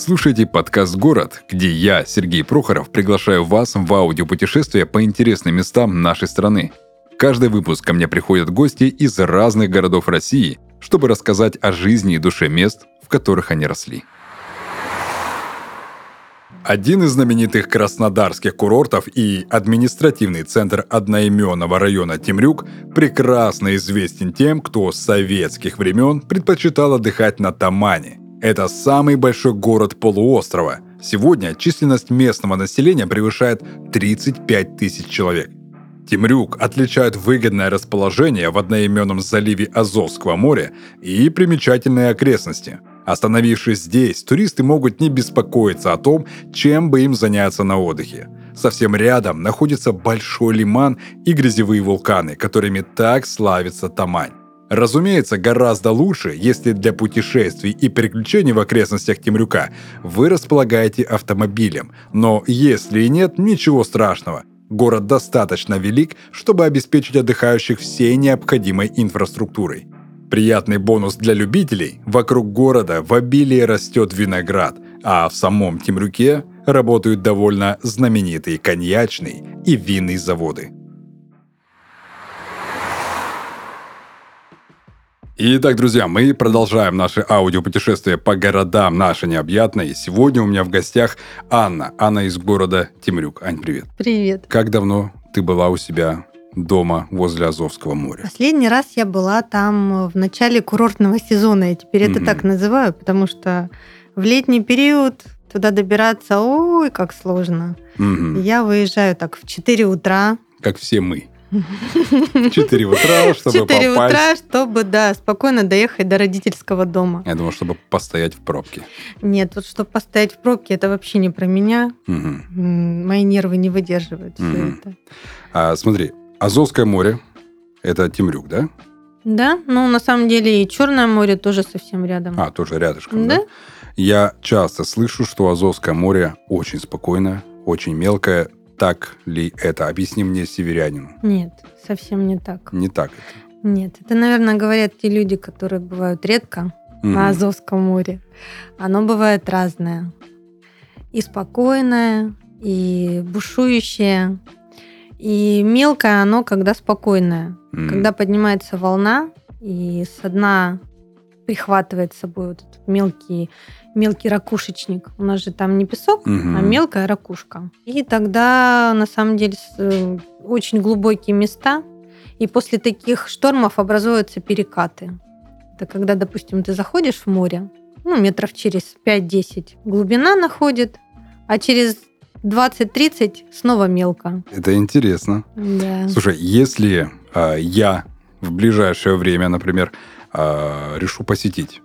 Слушаете подкаст «Город», где я, Сергей Прохоров, приглашаю вас в аудиопутешествие по интересным местам нашей страны. Каждый выпуск ко мне приходят гости из разных городов России, чтобы рассказать о жизни и душе мест, в которых они росли. Один из знаменитых краснодарских курортов и административный центр одноименного района Темрюк прекрасно известен тем, кто с советских времен предпочитал отдыхать на Тамане. Это самый большой город полуострова. Сегодня численность местного населения превышает 35 тысяч человек. Темрюк отличают выгодное расположение в одноименном заливе Азовского моря и примечательные окрестности – Остановившись здесь, туристы могут не беспокоиться о том, чем бы им заняться на отдыхе. Совсем рядом находится большой лиман и грязевые вулканы, которыми так славится Тамань. Разумеется, гораздо лучше, если для путешествий и приключений в окрестностях Темрюка вы располагаете автомобилем. Но если и нет, ничего страшного. Город достаточно велик, чтобы обеспечить отдыхающих всей необходимой инфраструктурой. Приятный бонус для любителей – вокруг города в обилии растет виноград, а в самом Темрюке работают довольно знаменитые коньячные и винные заводы. Итак, друзья, мы продолжаем наше аудиопутешествие по городам нашей необъятной. Сегодня у меня в гостях Анна. Анна из города Темрюк. Ань, привет. Привет. Как давно ты была у себя дома возле Азовского моря? Последний раз я была там в начале курортного сезона. Я теперь mm-hmm. это так называю, потому что в летний период туда добираться, ой, как сложно. Mm-hmm. Я выезжаю так в 4 утра. Как все мы. 4 утра, чтобы 4 попасть... утра, чтобы, да, спокойно доехать до родительского дома. Я думал, чтобы постоять в пробке. Нет, вот чтобы постоять в пробке, это вообще не про меня. Угу. Мои нервы не выдерживают угу. все это. А, смотри, Азовское море – это Темрюк, да? Да, ну на самом деле и Черное море тоже совсем рядом. А, тоже рядышком, да? да? Я часто слышу, что Азовское море очень спокойное, очень мелкое. Так ли это? Объясни мне, северянину. Нет, совсем не так. Не так это? Нет, это, наверное, говорят те люди, которые бывают редко угу. на Азовском море. Оно бывает разное. И спокойное, и бушующее, и мелкое оно, когда спокойное. Mm. Когда поднимается волна, и со дна прихватывает с собой вот этот мелкий, мелкий ракушечник. У нас же там не песок, mm-hmm. а мелкая ракушка. И тогда, на самом деле, э, очень глубокие места. И после таких штормов образуются перекаты. Это когда, допустим, ты заходишь в море, ну, метров через 5-10 глубина находит, а через 20-30 снова мелко. Это интересно. Да. Слушай, если э, я в ближайшее время, например, э, решу посетить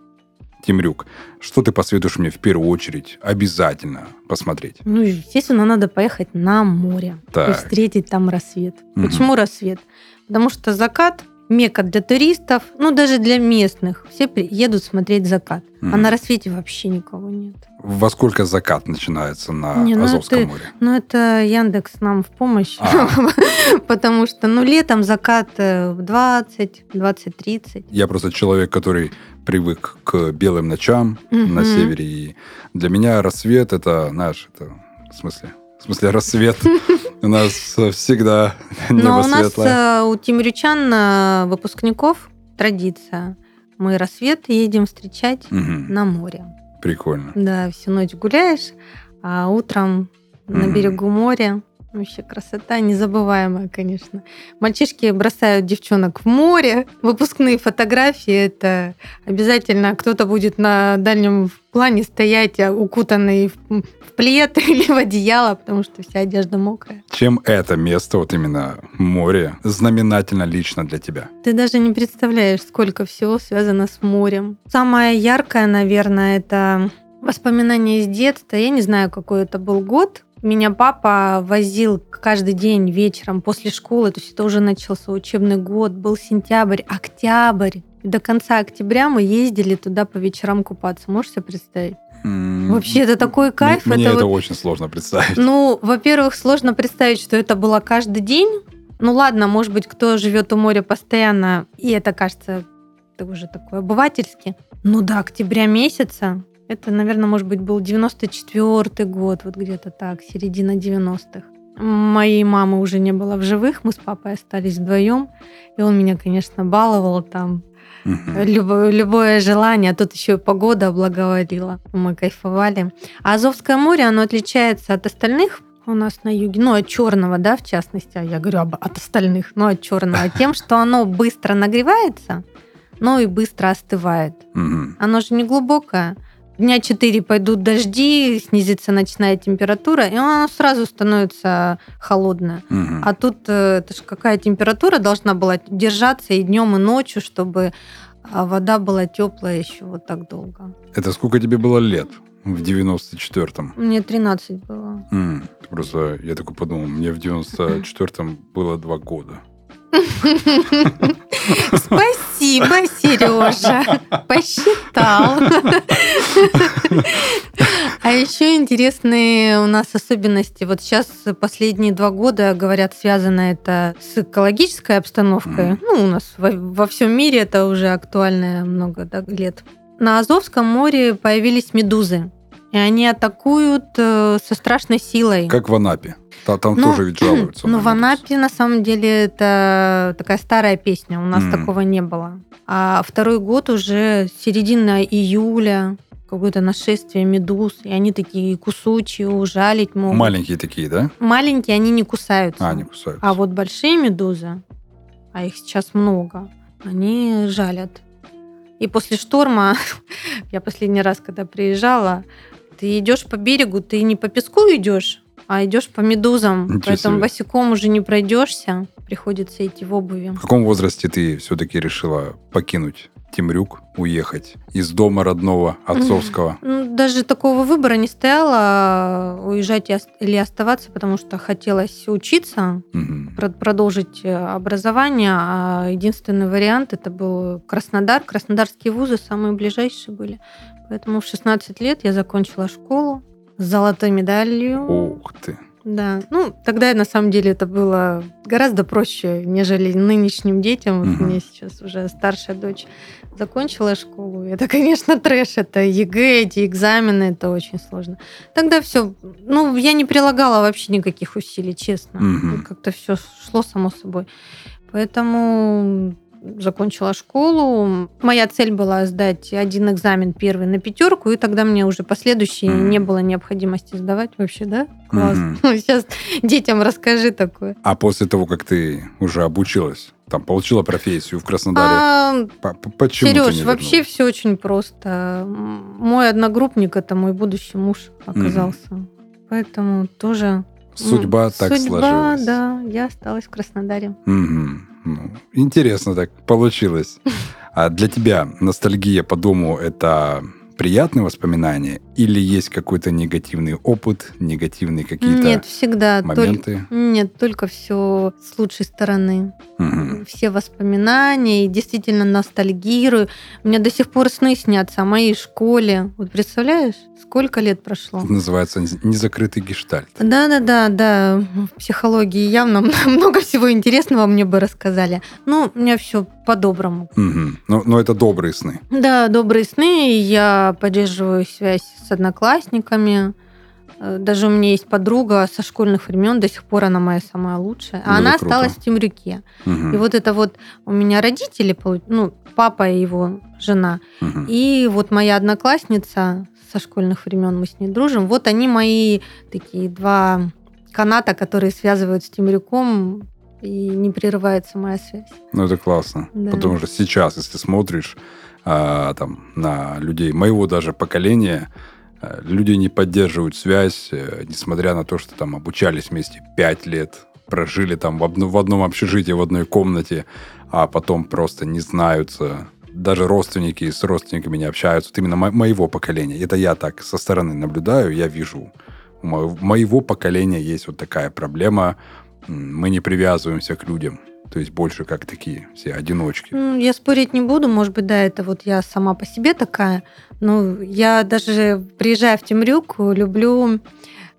Темрюк, что ты посоветуешь мне в первую очередь обязательно посмотреть? Ну, естественно, надо поехать на море так. и встретить там рассвет. Угу. Почему рассвет? Потому что закат мека для туристов, ну даже для местных. Все едут смотреть закат. Mm. А на рассвете вообще никого нет. Во сколько закат начинается на Не, ну Азовском это, море? Ну это Яндекс нам в помощь. А. Потому что ну летом закат э, в 20, 20-30. Я просто человек, который привык к белым ночам на севере. И для меня рассвет это, знаешь, это в смысле в смысле, рассвет. У нас всегда небо Но у нас э, у тимирючан э, выпускников традиция. Мы рассвет едем встречать на море. Прикольно. Да, всю ночь гуляешь, а утром на берегу моря Вообще красота незабываемая, конечно. Мальчишки бросают девчонок в море. Выпускные фотографии – это обязательно кто-то будет на дальнем плане стоять, а, укутанный в плед или в одеяло, потому что вся одежда мокрая. Чем это место, вот именно море, знаменательно лично для тебя? Ты даже не представляешь, сколько всего связано с морем. Самое яркое, наверное, это воспоминания из детства. Я не знаю, какой это был год, меня папа возил каждый день вечером после школы, то есть это уже начался учебный год, был сентябрь, октябрь. До конца октября мы ездили туда по вечерам купаться. Можешь себе представить? Вообще, это такой кайф. Мне это, это вот... очень сложно представить. Ну, во-первых, сложно представить, что это было каждый день. Ну ладно, может быть, кто живет у моря постоянно, и это кажется это уже такое обывательски. Ну до октября месяца Это, наверное, может быть, был 94 год, вот где-то так, середина 90-х. Моей мамы уже не было в живых, мы с папой остались вдвоем, и он меня, конечно, баловал там, Угу. Любое, любое желание, а тут еще и погода благоволила. Мы кайфовали. А Азовское море, оно отличается от остальных у нас на юге, ну, от черного, да, в частности, а я говорю об, от остальных, ну, от черного, тем, что оно быстро нагревается, но и быстро остывает. Угу. Оно же не глубокое. Дня 4 пойдут дожди, снизится ночная температура, и оно сразу становится холодное. Угу. А тут э, это же какая температура должна была держаться и днем, и ночью, чтобы а, вода была теплая еще вот так долго. Это сколько тебе было лет? В 94-м. Мне 13 было. Mm, просто я такой подумал, мне в 94-м было два года. Спасибо, Сережа. Посчитал. А еще интересные у нас особенности. Вот сейчас последние два года, говорят, связано это с экологической обстановкой. Ну, у нас во, во всем мире это уже актуально много да, лет. На Азовском море появились медузы. И они атакуют э, со страшной силой. Как в Анапе. Там, там ну, тоже ведь жалуются. Ну, в Анапе, на самом деле, это такая старая песня. У нас mm. такого не было. А второй год уже середина июля, какое-то нашествие медуз, и они такие кусучие, ужалить могут. Маленькие такие, да? Маленькие, они не кусаются. А, не кусаются. А вот большие медузы, а их сейчас много, они жалят. И после шторма, я последний раз, когда приезжала, ты идешь по берегу, ты не по песку идешь, а идешь по медузам. Ничего поэтому себе. босиком уже не пройдешься. Приходится идти в обуви. В каком возрасте ты все-таки решила покинуть Темрюк, уехать из дома родного, отцовского? Ну, даже такого выбора не стояло, уезжать или оставаться, потому что хотелось учиться, угу. Продолжить э, образование. А единственный вариант это был Краснодар. Краснодарские вузы самые ближайшие были. Поэтому в 16 лет я закончила школу с золотой медалью. Ух ты! Да, ну тогда на самом деле это было гораздо проще, нежели нынешним детям. Вот угу. мне сейчас уже старшая дочь закончила школу. Это, конечно, трэш, это ЕГЭ, эти экзамены, это очень сложно. Тогда все, ну я не прилагала вообще никаких усилий, честно. Угу. Как-то все шло само собой. Поэтому закончила школу. Моя цель была сдать один экзамен первый на пятерку, и тогда мне уже последующие mm-hmm. не было необходимости сдавать вообще, да? Класс. Mm-hmm. Сейчас детям расскажи такое. А после того, как ты уже обучилась, там получила профессию в Краснодаре. А, Почему Сереж, вообще все очень просто. Мой одногруппник это мой будущий муж оказался. Mm-hmm. Поэтому тоже Судьба так Судьба, сложилась. да, я осталась в Краснодаре. Угу. Интересно так получилось. А для тебя ностальгия по дому это приятные воспоминания или есть какой-то негативный опыт, негативные какие-то Нет, всегда моменты? Только, нет, только все с лучшей стороны. Угу. Все воспоминания, и действительно ностальгирую. У меня до сих пор сны снятся о моей школе. Вот представляешь, сколько лет прошло? Это называется незакрытый гештальт. Да-да-да, да. В психологии явно много всего интересного мне бы рассказали. Ну, у меня все по-доброму. Угу. Но, но это добрые сны. Да, добрые сны. Я поддерживаю связь с одноклассниками. Э, даже у меня есть подруга со школьных времен, до сих пор она моя самая лучшая. А ну, она круто. осталась в Темрюке. Угу. И вот это вот у меня родители, ну, папа и его жена, угу. и вот моя одноклассница со школьных времен, мы с ней дружим. Вот они мои такие два каната, которые связывают с Темрюком и не прерывается моя связь. Ну, это классно. Да. Потому что сейчас, если смотришь а, там, на людей моего даже поколения, люди не поддерживают связь, а, несмотря на то, что там обучались вместе пять лет, прожили там в, одно, в одном общежитии, в одной комнате, а потом просто не знаются. Даже родственники с родственниками не общаются. Вот именно мо- моего поколения. Это я так со стороны наблюдаю, я вижу. У моего поколения есть вот такая проблема мы не привязываемся к людям. То есть больше как такие все одиночки. Я спорить не буду, может быть, да, это вот я сама по себе такая. Но я даже, приезжая в Темрюк, люблю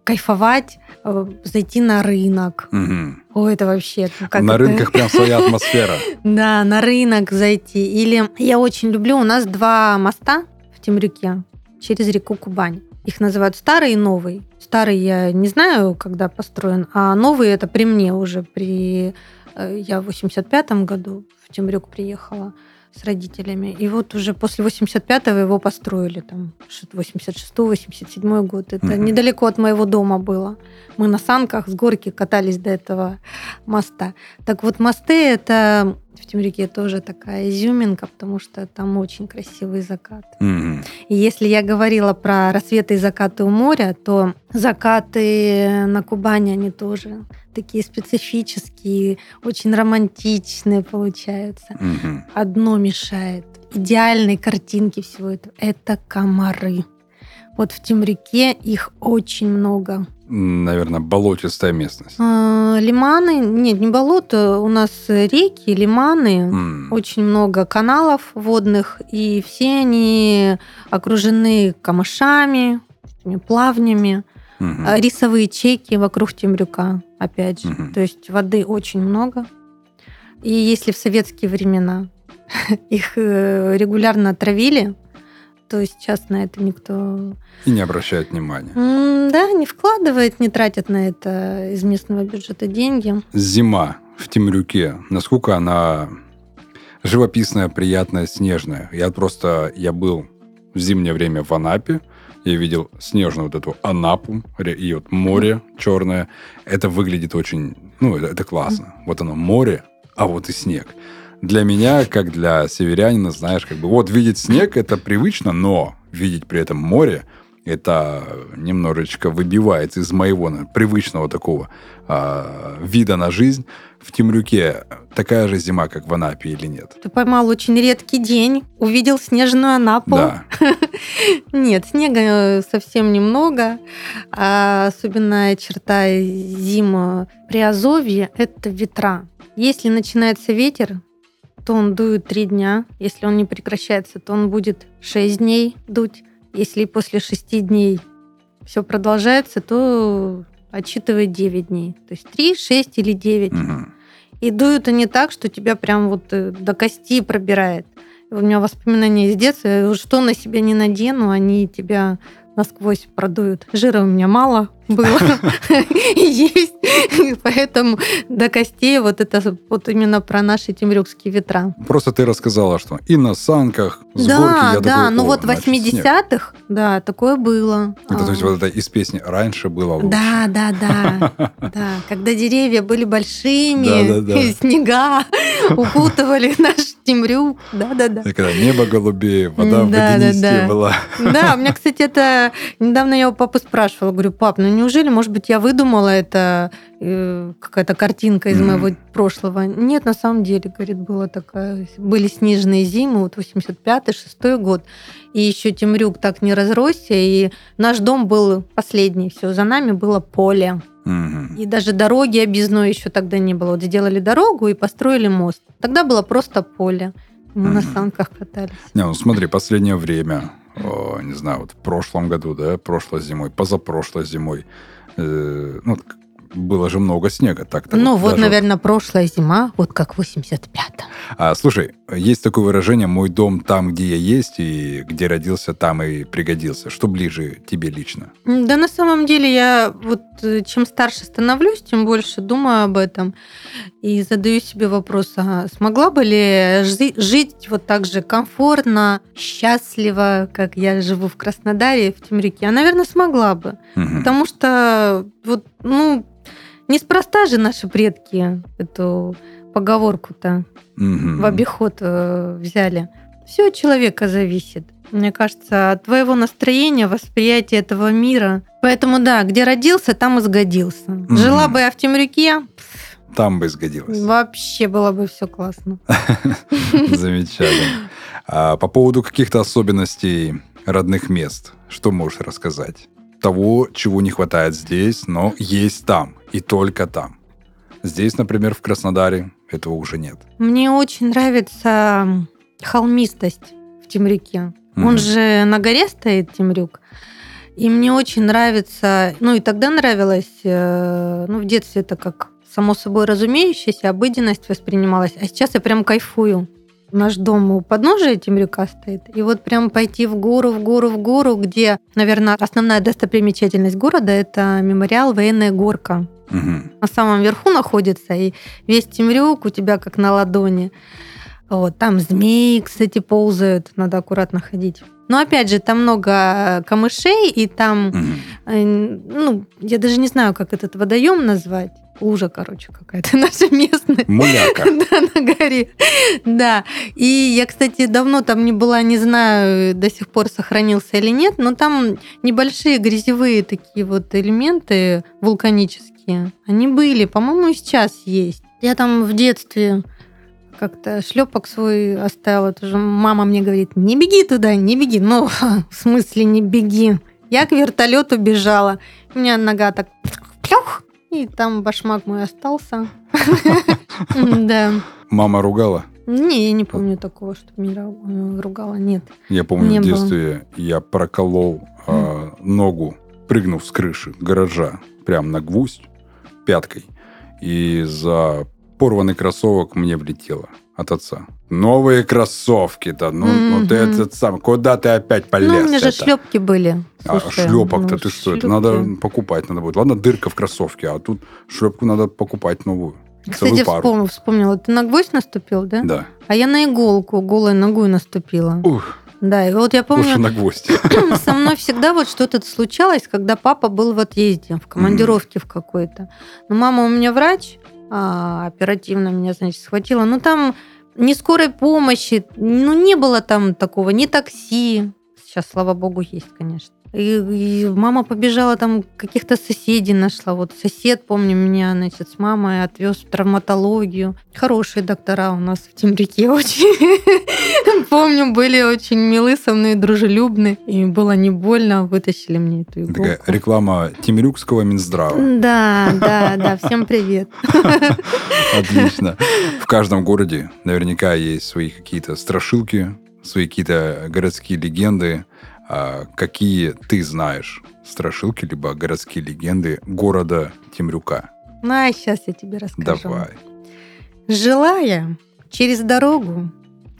кайфовать, э, зайти на рынок. Угу. О, это вообще... Ну, как на это? рынках прям своя атмосфера. Да, на рынок зайти. Или я очень люблю, у нас два моста в Темрюке. через реку Кубань. Их называют старый и новый. Старый я не знаю, когда построен, а новый это при мне уже, при... Э, я в 85-м году в Темрюк приехала с родителями. И вот уже после 85-го его построили, там, 86-87 год. Это mm-hmm. недалеко от моего дома было. Мы на санках с горки катались до этого моста. Так вот, мосты — это в Темрюке тоже такая изюминка, потому что там очень красивый закат. Mm-hmm. И если я говорила про рассветы и закаты у моря, то закаты на Кубани, они тоже такие специфические, очень романтичные получаются. Mm-hmm. Одно мешает. Идеальной картинки всего этого — это комары. Вот в Темрюке их очень много. Наверное, болотистая местность. А, лиманы, нет, не болото, у нас реки, лиманы, mm. очень много каналов водных, и все они окружены камышами, плавнями, mm-hmm. рисовые чеки вокруг Темрюка, опять же. Mm-hmm. То есть воды очень много. И если в советские времена их э, регулярно травили, то сейчас на это никто... И не обращает внимания. Да, не вкладывает, не тратит на это из местного бюджета деньги. Зима в Темрюке, насколько она живописная, приятная, снежная. Я просто, я был в зимнее время в Анапе, я видел снежную вот эту Анапу и вот море черное. Это выглядит очень, ну, это, это классно. Вот оно море, а вот и снег для меня, как для северянина, знаешь, как бы вот видеть снег это привычно, но видеть при этом море это немножечко выбивает из моего привычного такого э, вида на жизнь. В Темрюке такая же зима, как в Анапе или нет? Ты поймал очень редкий день, увидел снежную Анапу. Да. Нет, снега совсем немного. А особенная черта зимы при Азовье – это ветра. Если начинается ветер, то он дует три дня. Если он не прекращается, то он будет шесть дней дуть. Если после шести дней все продолжается, то отчитывает 9 дней. То есть 3, 6 или 9. Угу. И дуют они так, что тебя прям вот э, до кости пробирает. У меня воспоминания из детства, что на себя не надену, они тебя насквозь продуют. Жира у меня мало было есть, поэтому до костей вот это вот именно про наши темрюкские ветра. Просто ты рассказала, что и на санках, с да, я Да, такой, ну вот в 80-х, да, такое было. Это то есть а. вот это из песни «Раньше было лучше». Да, да, да, да, когда деревья были большими, снега укутывали наш темрюк, да, да, да. Когда небо голубее, вода в водянисте была. Да, у меня, кстати, это... Недавно я у папы спрашивала, говорю, пап, ну неужели, может быть, я выдумала это, э, какая-то картинка из моего прошлого? Нет, на самом деле, говорит, было такая... Были снежные зимы, вот 85-й, 6 год, и еще Темрюк так не разросся, и наш дом был последний, все, за нами было поле. И даже дороги объездной еще тогда не было. Вот сделали дорогу и построили мост. Тогда было просто поле. Мы на санках катались. Не, ну смотри, последнее время не знаю, вот в прошлом году, да, прошлой зимой, позапрошлой зимой, э, ну, было же много снега. Так ну вот, вот наверное, прошлая зима, вот как в 85-м. А, слушай, есть такое выражение «мой дом там, где я есть, и где родился, там и пригодился». Что ближе тебе лично? Да на самом деле я вот э, чем старше становлюсь, тем больше думаю об этом и задаю себе вопрос, а смогла бы ли жить вот так же комфортно, счастливо, как я живу в Краснодаре, в Темрюке? Я, наверное, смогла бы. Угу. Потому что вот, ну, Неспроста же наши предки эту поговорку-то угу. в обиход э, взяли. Все от человека зависит. Мне кажется, от твоего настроения, восприятия этого мира. Поэтому да, где родился, там и сгодился. Угу. Жила бы я в Темрюке, там бы сгодилось. Вообще было бы все классно. Замечательно. А по поводу каких-то особенностей родных мест, что можешь рассказать? Того, чего не хватает здесь, но есть там и только там. Здесь, например, в Краснодаре этого уже нет. Мне очень нравится холмистость в Темрюке. Mm-hmm. Он же на горе стоит, Темрюк. И мне очень нравится, ну и тогда нравилось, э, ну в детстве это как само собой разумеющаяся обыденность воспринималась, а сейчас я прям кайфую. Наш дом у подножия Темрюка стоит. И вот прям пойти в гору, в гору, в гору, где, наверное, основная достопримечательность города – это мемориал «Военная горка». Угу. На самом верху находится, и весь Темрюк у тебя как на ладони. Вот, там змеи, кстати, ползают, надо аккуратно ходить. Но опять же, там много камышей, и там, mm ну, я даже не знаю, как этот водоем назвать лужа, короче, какая-то наша местная. Муляка. да, на горе. Да. И я, кстати, давно там не была, не знаю, до сих пор сохранился или нет, но там небольшие грязевые такие вот элементы вулканические. Они были, по-моему, и сейчас есть. Я там в детстве как-то шлепок свой оставила. Тоже мама мне говорит, не беги туда, не беги. Ну, в смысле, не беги. Я к вертолету бежала. У меня нога так плюх, и там башмак мой остался. Да. Мама ругала? Не, я не помню такого, что меня ругала. Нет. Я помню, в детстве я проколол а, ногу, прыгнув с крыши гаража, прям на гвоздь пяткой. И за порванный кроссовок мне влетело от отца. Новые кроссовки-то, ну, mm-hmm. вот этот сам, куда ты опять полез? Ну, у меня же шлепки были. А Слушай, а шлепок-то ну, ты что? Это надо покупать надо будет. Ладно, дырка в кроссовке, а тут шлепку надо покупать новую. Кстати, вспомнил, вспомнила. Ты на гвоздь наступил, да? Да. А я на иголку голой ногой наступила. Ух. Да, и вот я помню... Лучше на гвоздь. Со мной всегда вот что-то случалось, когда папа был в отъезде, в командировке mm. в какой-то. Но мама у меня врач, а, оперативно меня, значит, схватила. Ну, там ни скорой помощи, ну, не было там такого, ни такси. Сейчас, слава богу, есть, конечно. И, и мама побежала там каких-то соседей нашла. Вот сосед, помню, меня, значит, с мамой отвез в травматологию. Хорошие доктора у нас в Темрике очень. Помню, были очень милы со мной, дружелюбны. И было не больно, вытащили мне эту иголку. Такая реклама Темрюкского Минздрава. Да, да, да. Всем привет. Отлично. В каждом городе наверняка есть свои какие-то страшилки, свои какие-то городские легенды какие ты знаешь страшилки, либо городские легенды города Темрюка? Ну, а сейчас я тебе расскажу. Давай. Жила я через дорогу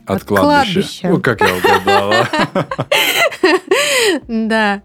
от, от кладбища. кладбища. Ну, как я угадала. Да.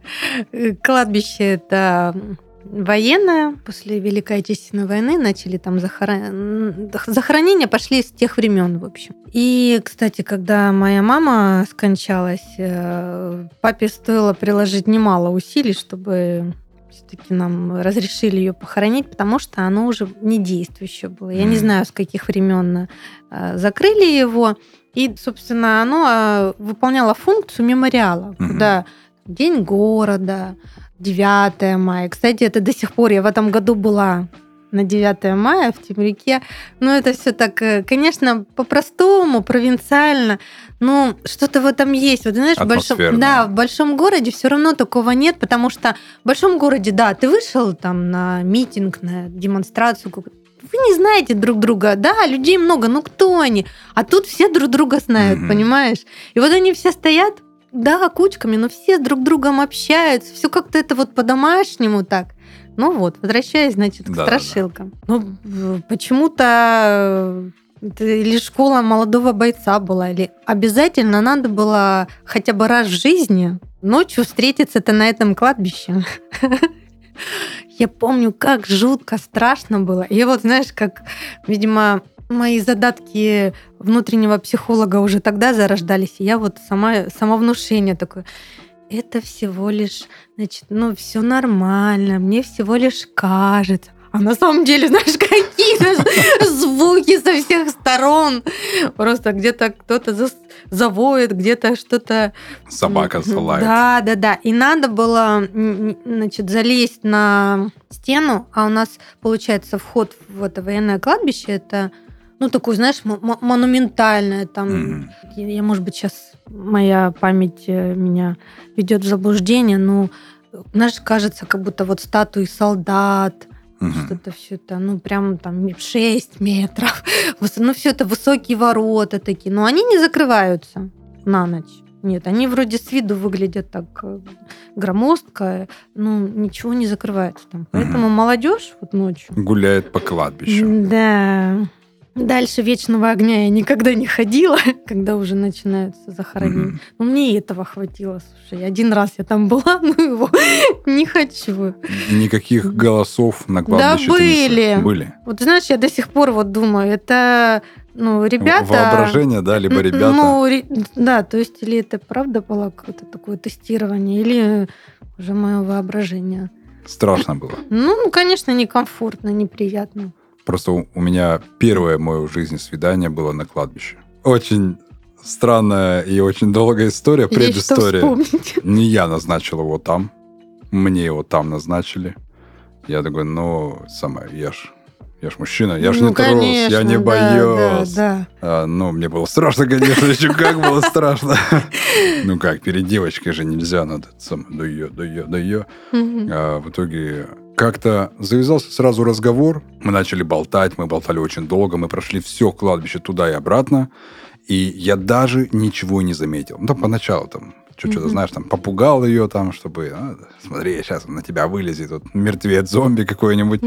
Кладбище – это военная после Великой Отечественной войны начали там захорон... захоронения пошли с тех времен, в общем. И, кстати, когда моя мама скончалась, э, папе стоило приложить немало усилий, чтобы все-таки нам разрешили ее похоронить, потому что оно уже не действующее было. Я не знаю, с каких времен э, закрыли его. И, собственно, оно э, выполняло функцию мемориала, куда День города, 9 мая. Кстати, это до сих пор я в этом году была на 9 мая в Темрюке. Ну, это все так, э, конечно, по-простому, провинциально. Но что-то в этом есть. Вот знаешь, в большом, да, в большом городе все равно такого нет, потому что в большом городе, да, ты вышел там на митинг, на демонстрацию, вы не знаете друг друга, да, людей много, ну кто они? А тут все друг друга знают, mm-hmm. понимаешь? И вот они все стоят, да, кучками, но все друг другом общаются, все как-то это вот по-домашнему так. Ну вот, возвращаясь, значит, к да, страшилкам. Да, да. Ну, почему-то это или школа молодого бойца была, или обязательно надо было хотя бы раз в жизни ночью встретиться-то на этом кладбище. Я помню, как жутко страшно было. И вот, знаешь, как, видимо, мои задатки внутреннего психолога уже тогда зарождались. И я вот сама, самовнушение такое. Это всего лишь, значит, ну, все нормально, мне всего лишь кажется. А на самом деле, знаешь, какие-то звуки со всех сторон. Просто где-то кто-то завоет, где-то что-то... Собака залает. Да, да, да. И надо было, значит, залезть на стену, а у нас, получается, вход в это военное кладбище, это ну, такой, знаешь, монументальное. Там, mm-hmm. я, может быть, сейчас моя память э, меня ведет в заблуждение, но, знаешь, кажется, как будто вот статуи солдат, mm-hmm. что-то все это, ну, прям там 6 метров. Ну, все это высокие ворота такие. Но они не закрываются на ночь. Нет, они вроде с виду выглядят так э, громоздко, ну, ничего не закрывается там. Поэтому угу. молодежь вот ночью... Гуляет по кладбищу. Да. Дальше вечного огня я никогда не ходила, когда уже начинаются захоронения. Mm-hmm. Но мне и этого хватило. Слушай, один раз я там была, ну его не хочу. Никаких голосов на кладбище Да были. Были. Вот знаешь, я до сих пор вот думаю, это ну, ребята... Воображение, да, либо ребята... Ну, да, то есть или это правда было какое-то такое тестирование, или уже мое воображение. Страшно было? Ну, конечно, некомфортно, неприятно. Просто у меня первое мое в жизни свидание было на кладбище. Очень странная и очень долгая история, предыстория. Не я назначил его там, мне его там назначили. Я такой, ну, самое, я ж я ж мужчина, я ж ну, не трус, конечно, я не да, боюсь. Да, да. А, ну, мне было страшно, конечно, еще как было страшно. Ну как, перед девочкой же нельзя, надо сам, да ее, да ее, да ее. А в итоге как-то завязался сразу разговор, мы начали болтать, мы болтали очень долго, мы прошли все кладбище туда и обратно, и я даже ничего не заметил. Ну, там поначалу там что-то, знаешь, там попугал ее там, чтобы, а, смотри, сейчас на тебя вылезет тут мертвец, зомби какой-нибудь.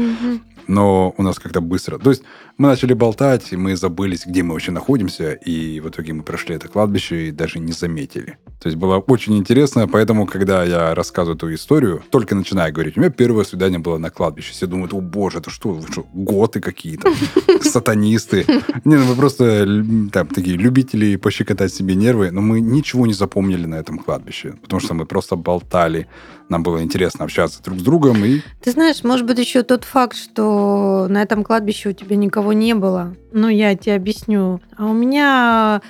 Но у нас как-то быстро. То есть мы начали болтать, и мы забылись, где мы вообще находимся, и в итоге мы прошли это кладбище и даже не заметили. То есть было очень интересно, поэтому, когда я рассказываю эту историю, только начинаю говорить, у меня первое свидание было на кладбище. Все думают, о боже, это что, вы что, готы какие-то, сатанисты. Не, ну вы просто там, такие любители пощекотать себе нервы, но мы ничего не запомнили на этом кладбище, потому что мы просто болтали, нам было интересно общаться друг с другом. И... Ты знаешь, может быть, еще тот факт, что на этом кладбище у тебя никого не было. Ну, я тебе объясню. А у меня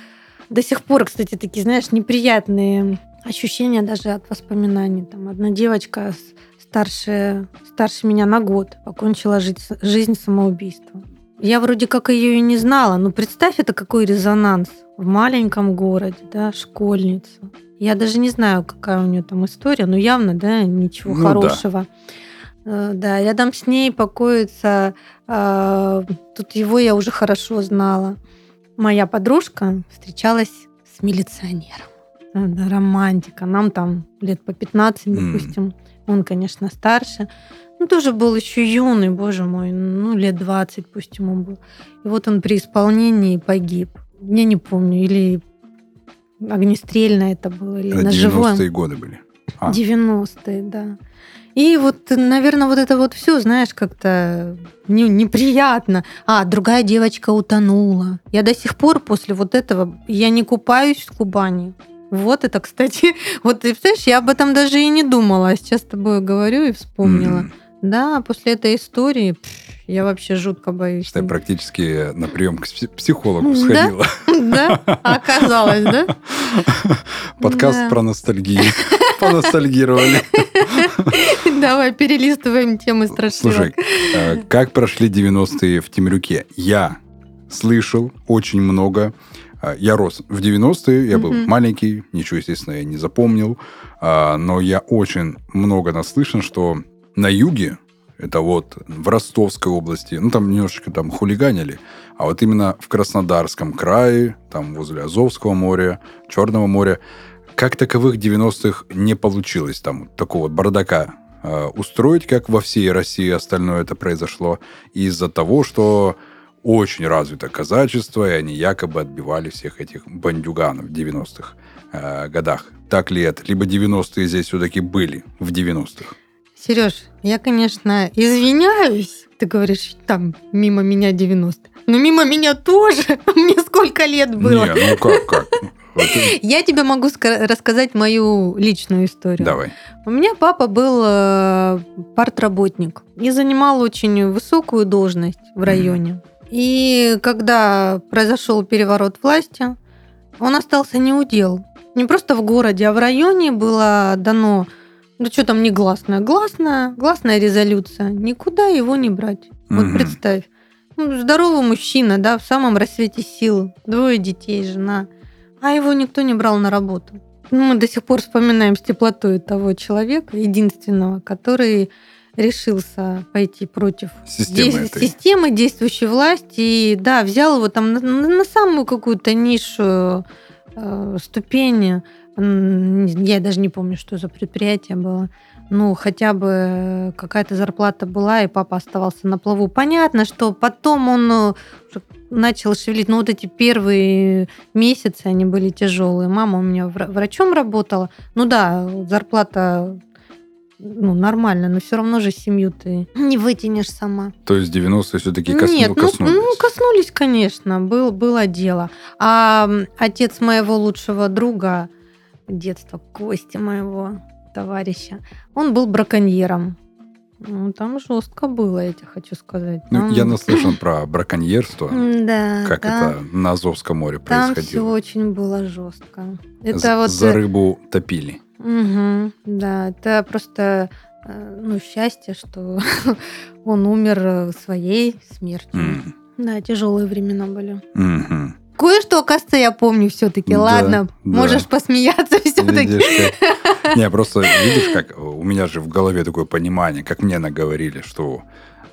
до сих пор, кстати, такие, знаешь, неприятные ощущения даже от воспоминаний. Там одна девочка старше, старше меня на год покончила жизнь, жизнь самоубийством. Я вроде как ее и не знала, но представь, это какой резонанс в маленьком городе, да, школьница. Я даже не знаю, какая у нее там история, но явно, да, ничего ну, хорошего. Да. Э, да, рядом с ней покоится, э, тут его я уже хорошо знала. Моя подружка встречалась с милиционером. Да, романтика. Нам там лет по 15, допустим. Mm. Он, конечно, старше. Ну, тоже был еще юный, боже мой, ну, лет 20 пусть ему был. И вот он при исполнении погиб. Я не помню, или огнестрельное это было, или это на 90-е годы были. А. 90-е, да. И вот, наверное, вот это вот все, знаешь, как-то не, неприятно. А, другая девочка утонула. Я до сих пор после вот этого, я не купаюсь в Кубани. Вот это, кстати, вот ты представляешь, я об этом даже и не думала, а сейчас с тобой говорю и вспомнила. Mm-hmm. Да, после этой истории я вообще жутко боюсь. Ты практически на прием к психологу сходила. Да, оказалось, да? Подкаст про ностальгию. Поностальгировали. Давай перелистываем темы страшилок. Слушай, э, как прошли 90-е в Темрюке? Я слышал очень много. Э, я рос в 90-е, я был маленький, ничего, естественно, я не запомнил. Э, но я очень много наслышан, что на юге это вот в Ростовской области, ну, там немножечко там хулиганили, а вот именно в Краснодарском крае, там возле Азовского моря, Черного моря, как таковых 90-х не получилось там такого бардака э, устроить, как во всей России остальное это произошло, из-за того, что очень развито казачество, и они якобы отбивали всех этих бандюганов в 90-х э, годах. Так ли это? Либо 90-е здесь все-таки были в 90-х? Сереж, я, конечно, извиняюсь. Ты говоришь, там, мимо меня 90. Но мимо меня тоже. Мне сколько лет было. Не, ну как, как? Я тебе могу рассказать мою личную историю. Давай. У меня папа был э, партработник и занимал очень высокую должность в районе. И когда произошел переворот власти, он остался неудел. Не просто в городе, а в районе было дано ну что там негласная? Гласная, гласная резолюция. Никуда его не брать. Вот представь. Ну, здоровый мужчина, да, в самом рассвете сил. Двое детей, жена. А его никто не брал на работу. Ну, мы до сих пор вспоминаем с теплотой того человека, единственного, который решился пойти против системы, де- системы действующей власти. И да, взял его там на, на самую какую-то нишу э, ступень я даже не помню, что за предприятие было. ну, хотя бы какая-то зарплата была, и папа оставался на плаву. Понятно, что потом он э, начал шевелить. Но вот эти первые месяцы, они были тяжелые. Мама у меня врачом работала. Ну да, зарплата ну, нормально, но все равно же семью ты не вытянешь сама. То есть 90-е все-таки косну, Нет, коснулись? Ну, ну, коснулись, конечно, был, было дело. А отец моего лучшего друга, детства, Кости моего товарища, он был браконьером. Ну, там жестко было, я тебе хочу сказать. Ну, там... Ну, я наслышан про браконьерство. Да. Как да. это на Азовском море происходило. Там все очень было жестко. Это за, вот... за рыбу топили. Угу, да, это просто э, ну, счастье, что он умер своей смертью. Mm. Да, тяжелые времена были. Mm-hmm. Кое-что, кажется, я помню все-таки. Да, Ладно, да. можешь посмеяться все-таки. Не, просто видишь, как у меня же в голове такое понимание, как мне наговорили, что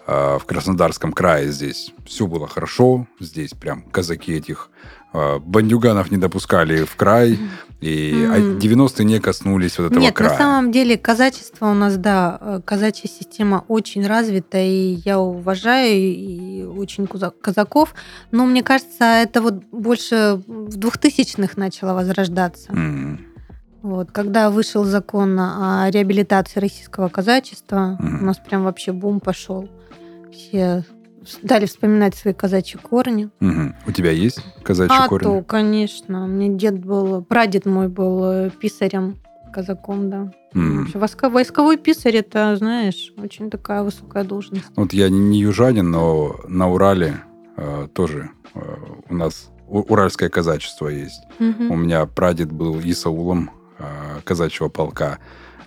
в Краснодарском крае здесь все было хорошо, здесь прям казаки этих э, бандюганов не допускали в край, и mm. 90-е не коснулись вот этого Нет, края. на самом деле казачество у нас, да, э, казачья система очень развита, и я уважаю и очень казаков, но мне кажется, это вот больше в 2000-х начало возрождаться. Mm. Вот, когда вышел закон о реабилитации российского казачества, mm. у нас прям вообще бум пошел. Все стали вспоминать свои казачьи корни. Угу. У тебя есть казачьи а корни? А то, конечно. Мне дед был, прадед мой был э, писарем, казаком, да. Mm. Вообще, войсковой писарь, это, знаешь, очень такая высокая должность. Вот я не южанин, но на Урале э, тоже э, у нас уральское казачество есть. Mm-hmm. У меня прадед был Исаулом э, казачьего полка.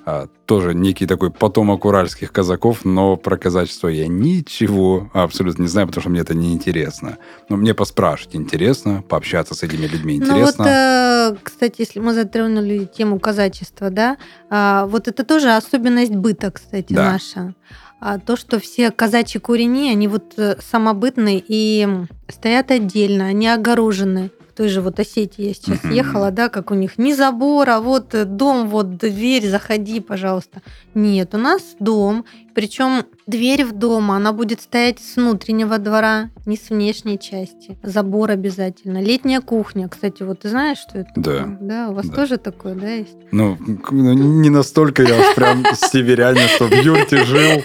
А, тоже некий такой потомок уральских казаков, но про казачество я ничего абсолютно не знаю, потому что мне это не интересно. Но мне поспрашивать интересно, пообщаться с этими людьми интересно. Ну вот, э, кстати, если мы затронули тему казачества, да, а, вот это тоже особенность быта, кстати, да. наша. А то, что все казачьи курени, они вот э, самобытные и стоят отдельно, они огорожены той же вот Осетии я сейчас uh-huh. ехала, да, как у них ни забора, вот э, дом, вот дверь, заходи, пожалуйста. Нет, у нас дом, причем дверь в дом, она будет стоять с внутреннего двора, не с внешней части. Забор обязательно. Летняя кухня, кстати, вот ты знаешь, что это? Да. Да, у вас да. тоже такое, да, есть? Ну, ну не настолько я уж прям северянин, что в юрте жил,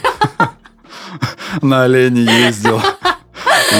на олене ездил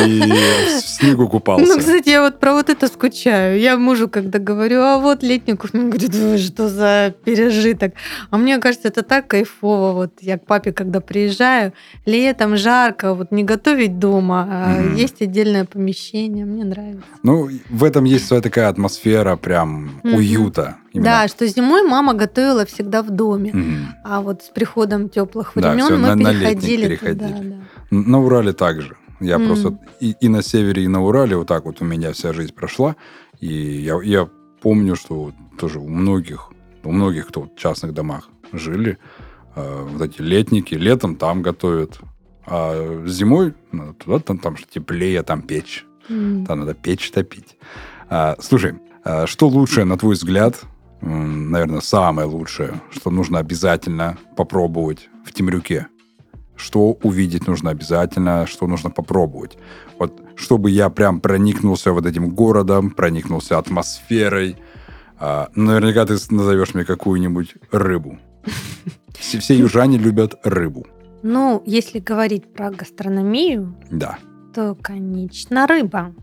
и в снегу купался. Ну, кстати, я вот про вот это скучаю. Я мужу, когда говорю, а вот летний кухня, он говорит, что за пережиток. А мне кажется, это так кайфово. Вот я к папе, когда приезжаю, летом жарко, вот не готовить дома, а mm-hmm. есть отдельное помещение, мне нравится. Ну, в этом есть своя такая атмосфера прям mm-hmm. уюта. Именно. Да, что зимой мама готовила всегда в доме, mm-hmm. а вот с приходом теплых времен да, мы на, переходили, на переходили. Туда, да. На Урале также. Я mm. просто и, и на севере, и на Урале вот так вот у меня вся жизнь прошла. И я, я помню, что тоже у многих, у многих, кто в частных домах жили, э, вот эти летники, летом там готовят. А зимой ну, туда там, там же теплее, там печь. Mm. Там надо печь топить. А, слушай, а что лучшее, на твой взгляд, наверное, самое лучшее, что нужно обязательно попробовать в Темрюке? Что увидеть нужно обязательно, что нужно попробовать. Вот чтобы я прям проникнулся вот этим городом, проникнулся атмосферой, а, наверняка ты назовешь мне какую-нибудь рыбу. Все, все южане любят рыбу. Ну, если говорить про гастрономию, да. то, конечно, рыба.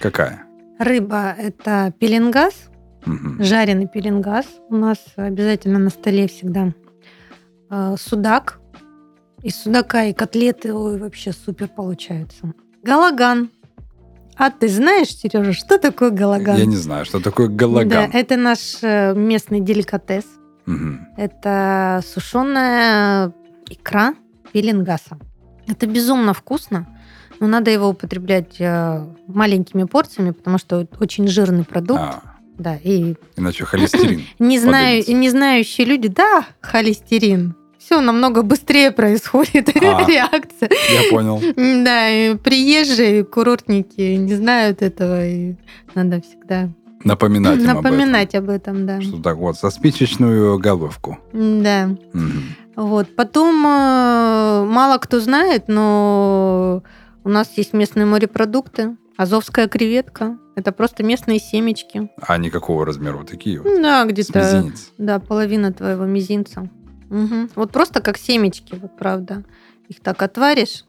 Какая? Рыба – это пеленгаз, угу. жареный пеленгаз. У нас обязательно на столе всегда э, судак, из судака и котлеты, ой, вообще супер получается. Галаган. А ты знаешь, Сережа, что такое галаган? Я не знаю, что такое галаган. Да, это наш э, местный деликатес. Угу. Это сушеная икра пеленгаса. Это безумно вкусно, но надо его употреблять э, маленькими порциями, потому что очень жирный продукт. А. Да, и... Iначе холестерин. не, знаю, не знающие люди, да, холестерин все намного быстрее происходит а, реакция. Я понял. Да, и приезжие курортники не знают этого, и надо всегда напоминать им напоминать об этом. об этом, да. Что так вот, со спичечную головку. Да. Угу. Вот. Потом э, мало кто знает, но у нас есть местные морепродукты. Азовская креветка. Это просто местные семечки. А они какого размера? Вот такие вот? Да, где-то да, половина твоего мизинца. Мгм. Вот просто как семечки, вот правда. Их так отваришь,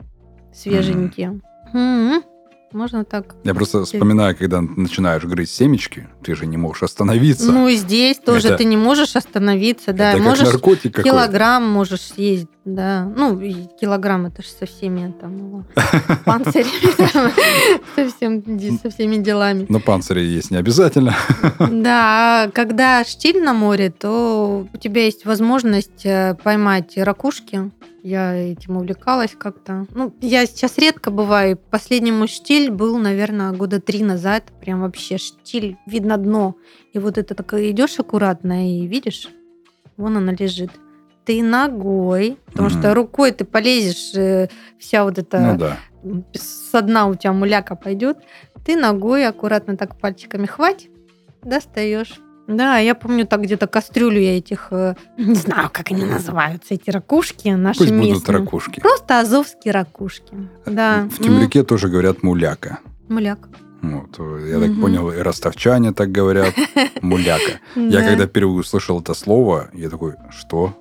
свеженькие. Мгм. Можно так. Я просто вспоминаю, когда начинаешь грызть семечки, ты же не можешь остановиться. Ну и здесь тоже Это- ты не можешь остановиться, да. Это как можешь наркотик какой-то. килограмм можешь съесть, да. Ну, килограмм это же со всеми там его панцирями, со всеми делами. Но панцири есть не обязательно. Да, а когда штиль на море, то у тебя есть возможность э, поймать ракушки. Я этим увлекалась как-то. Ну, я сейчас редко бываю. Последний мой штиль был, наверное, года три назад. Прям вообще штиль, видно дно. И вот это так идешь аккуратно и видишь, вон она лежит. Ты ногой, потому Мгм. что рукой ты полезешь, э, вся вот эта Ну да. со дна у тебя муляка пойдет, ты ногой аккуратно так пальчиками хвать, достаешь. Да, я помню, так где-то кастрюлю я этих, э, не знаю, как они называются, эти ракушки наши Пусть будут местные. ракушки. Просто азовские ракушки. Да. В Темрюке тоже говорят муляка. Ну, муляк. Вот, я так понял, и ростовчане так говорят, муляка. Я Да. когда впервые услышал это слово, я такой, что?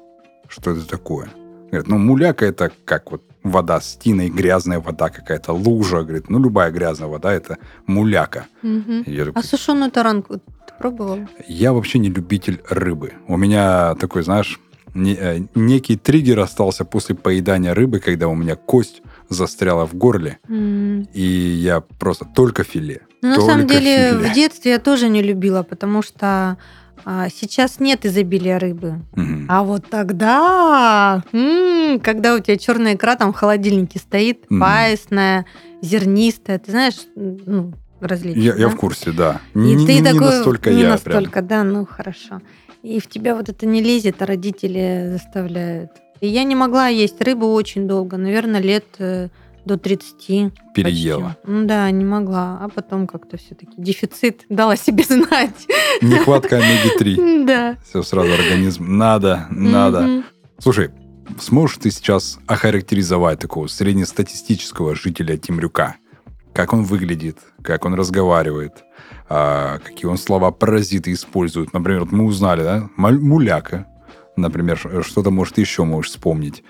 Что это такое? Говорят, ну, муляка это как вот вода с тиной, грязная вода какая-то, лужа. Говорит, ну, любая грязная вода это муляка. И я, А такой, сушеную таранку пробовал? я вообще не любитель рыбы. У меня такой, знаешь, не- э, некий триггер остался после поедания рыбы, когда у меня кость застряла в горле, М. и я просто только филе. Ну, на Только самом деле, филе. в детстве я тоже не любила, потому что а, сейчас нет изобилия рыбы. Мгм. А вот тогда, м, когда у тебя черная икра там в холодильнике стоит, Мгм. паесная, зернистая, ты знаешь, ну, различия. Я, я да? в курсе, да. И Не, ты не такой, настолько не я настолько, да, ну хорошо. И в тебя вот это не лезет, а родители заставляют. И я не могла есть рыбу очень долго, наверное, лет э, до 30. прям переела. почти. Ну да, не могла. А потом как-то все-таки дефицит дала себе знать. Нехватка омеги-3. Да. Все сразу организм. Надо, надо. Слушай, сможешь ты сейчас охарактеризовать такого среднестатистического жителя Темрюка? Как он выглядит, как он разговаривает, а, какие он слова паразиты использует. Например, вот мы узнали, да, муляка, например, что-то, может, еще можешь вспомнить.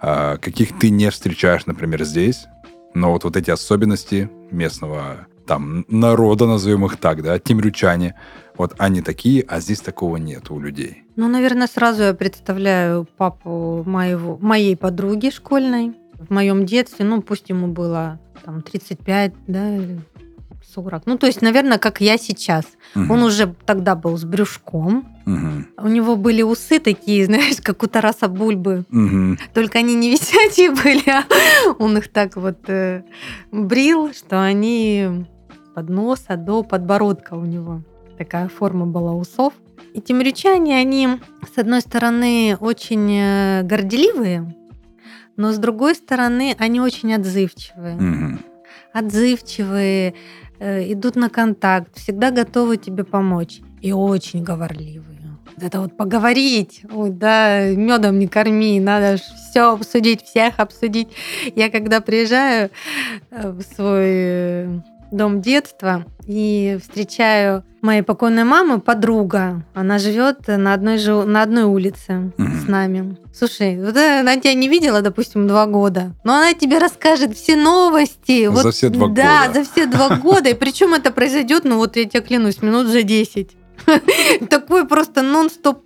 А, каких ты не встречаешь, например, здесь, но вот, вот эти особенности местного там народа, назовем их так, да, темрючане, вот они такие, а здесь такого нет у людей. Ну, наверное, сразу я представляю папу моего, моей подруги школьной. В моем детстве, ну, пусть ему было там 35, да, или 40. Ну, то есть, наверное, как я сейчас. Мгм. Он уже тогда был с брюшком. Мгм. У него были усы такие, знаешь, как у Тараса Бульбы. Мгм. Только они не висячие были, а он их так вот э, брил, что они под носа до подбородка у него. Такая форма была усов. И темрючане, они, с одной стороны, очень э, горделивые, но с другой стороны, они очень отзывчивые. Мгм. Отзывчивые, э, идут на контакт, всегда готовы тебе помочь. И очень говорливые. Это вот поговорить, ой, да, медом не корми, надо все обсудить, всех обсудить. Я когда приезжаю э, в свой э, дом детства и встречаю моей покойной мамы подруга. Она живет на одной, же, на одной улице Мгм. С нами. Слушай, вот э, она тебя не видела, допустим, два года, но она тебе расскажет все новости. За вот, все два да, года. за все два года. И причем это произойдет, ну вот я тебе клянусь, минут за 10. Такой просто нон-стоп.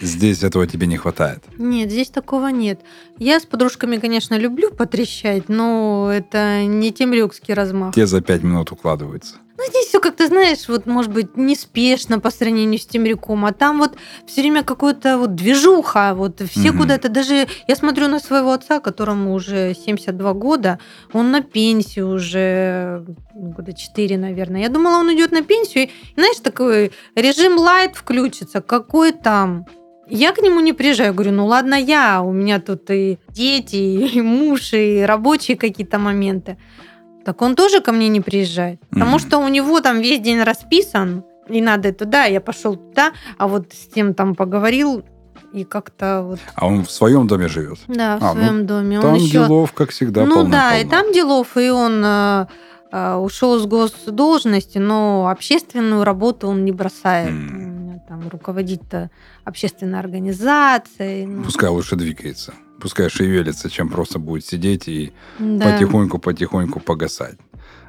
Здесь этого тебе не хватает. Нет, здесь такого нет. Я с подружками, конечно, люблю потрещать, но это не темрюкский размах. Те за пять минут укладываются. Ну, здесь все как-то, знаешь, вот, может быть, неспешно по сравнению с Темрюком, а там вот все время какая-то вот движуха, вот все Мгм. куда-то, даже я смотрю на своего отца, которому уже 72 года, он на пенсии уже года 4, наверное. Я думала, он идет на пенсию, и, знаешь, такой режим лайт включится, какой там. Я к нему не приезжаю, говорю, ну ладно я, у меня тут и дети, и муж, и рабочие какие-то моменты. Так он тоже ко мне не приезжает. Потому Мгм. что у него там весь день расписан, и надо туда, я пошел туда, а вот с тем там поговорил, и как-то вот... А он в своем доме живет? Да, в а, своем ну, доме. Там он еще... делов, как всегда, Ну да, и там делов, и он э, э, ушел с госдолжности, но общественную работу он не бросает. Mm. Там руководит общественной организацией. Ну. Пускай лучше двигается. Пускай шевелится, чем просто будет сидеть и потихоньку-потихоньку да. погасать.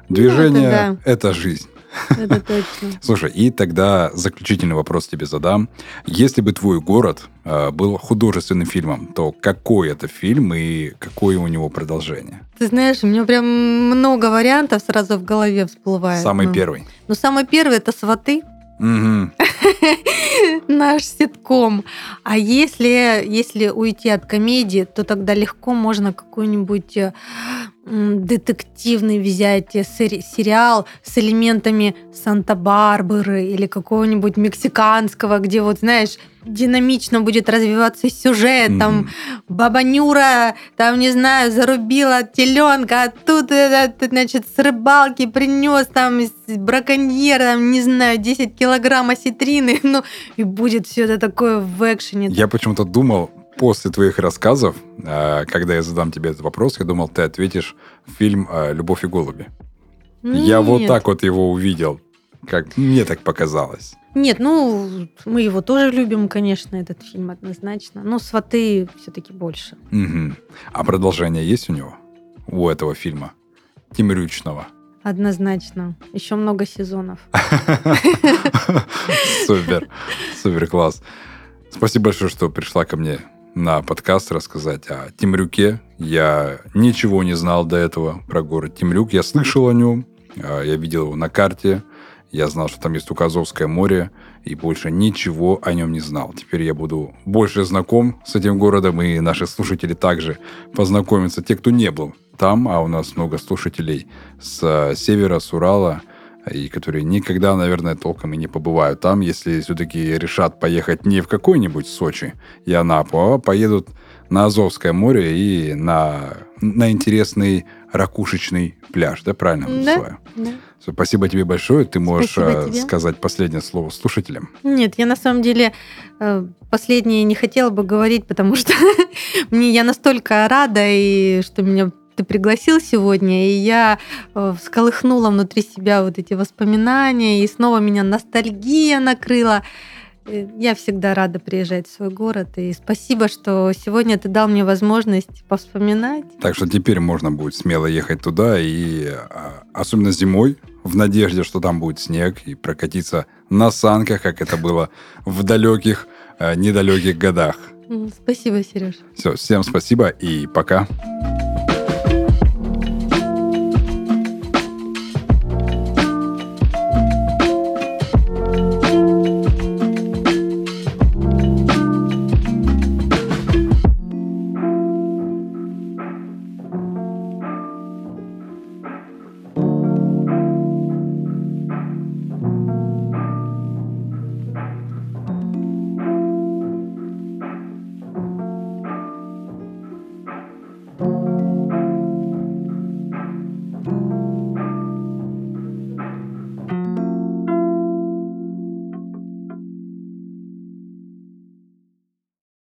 Движение ну, это, да. это жизнь. Это точно. Слушай, и тогда заключительный вопрос тебе задам. Если бы твой город э, был художественным фильмом, то какой это фильм и какое у него продолжение? Ты знаешь, у меня прям много вариантов сразу в голове всплывает. Самый ну, первый. Ну, самый первый это «Сваты». Наш ситком. А если, если уйти от комедии, то тогда легко можно какую-нибудь э, детективный взять сериал с элементами Санта-Барбары или какого-нибудь мексиканского, где вот, знаешь, динамично будет развиваться сюжет, mm-hmm. там баба Нюра, там, не знаю, зарубила теленка, а тут, это, значит, с рыбалки принес, там, браконьер, там, не знаю, 10 килограмм осетрины, ну, и будет все это такое в экшене. Я почему-то думал, после твоих рассказов, э, когда я задам тебе этот вопрос, я думал, ты ответишь фильм э, «Любовь и голуби». Нет. Я вот так вот его увидел, как мне так показалось. Нет, ну, мы его тоже любим, конечно, этот фильм однозначно. Но «Сваты» все-таки больше. Угу. А продолжение есть у него? У этого фильма? Темрючного? Однозначно. Еще много сезонов. Супер. Супер класс. Спасибо большое, что пришла ко мне на подкаст рассказать о Темрюке. Я ничего не знал до этого про город Темрюк. Я слышал о нем, а, я видел его на карте, я знал, что там есть Указовское море, и больше ничего о нем не знал. Теперь я буду больше знаком с этим городом, и наши слушатели также познакомятся, те, кто не был там, а у нас много слушателей с а, севера, с Урала – и которые никогда, наверное, толком и не побывают там, если все-таки решат поехать не в какой-нибудь Сочи и Анапу, а поедут на Азовское море и на, на интересный ракушечный пляж, да, правильно да, называю? Да. Спасибо тебе большое. Ты можешь э, сказать последнее слово слушателям. Нет, я на самом деле э, последнее не хотела бы говорить, потому что мне я настолько рада, и что меня ты пригласил сегодня, и я э, всколыхнула внутри себя вот эти воспоминания, и снова меня ностальгия накрыла. Э, я всегда рада приезжать в свой город, и спасибо, что сегодня ты дал мне возможность повспоминать. Так что теперь можно будет смело ехать туда, и а, особенно зимой, в надежде, что там будет снег, и прокатиться на санках, как это было в далеких, э, недалеких годах. Спасибо, Сереж. Все, всем спасибо и пока.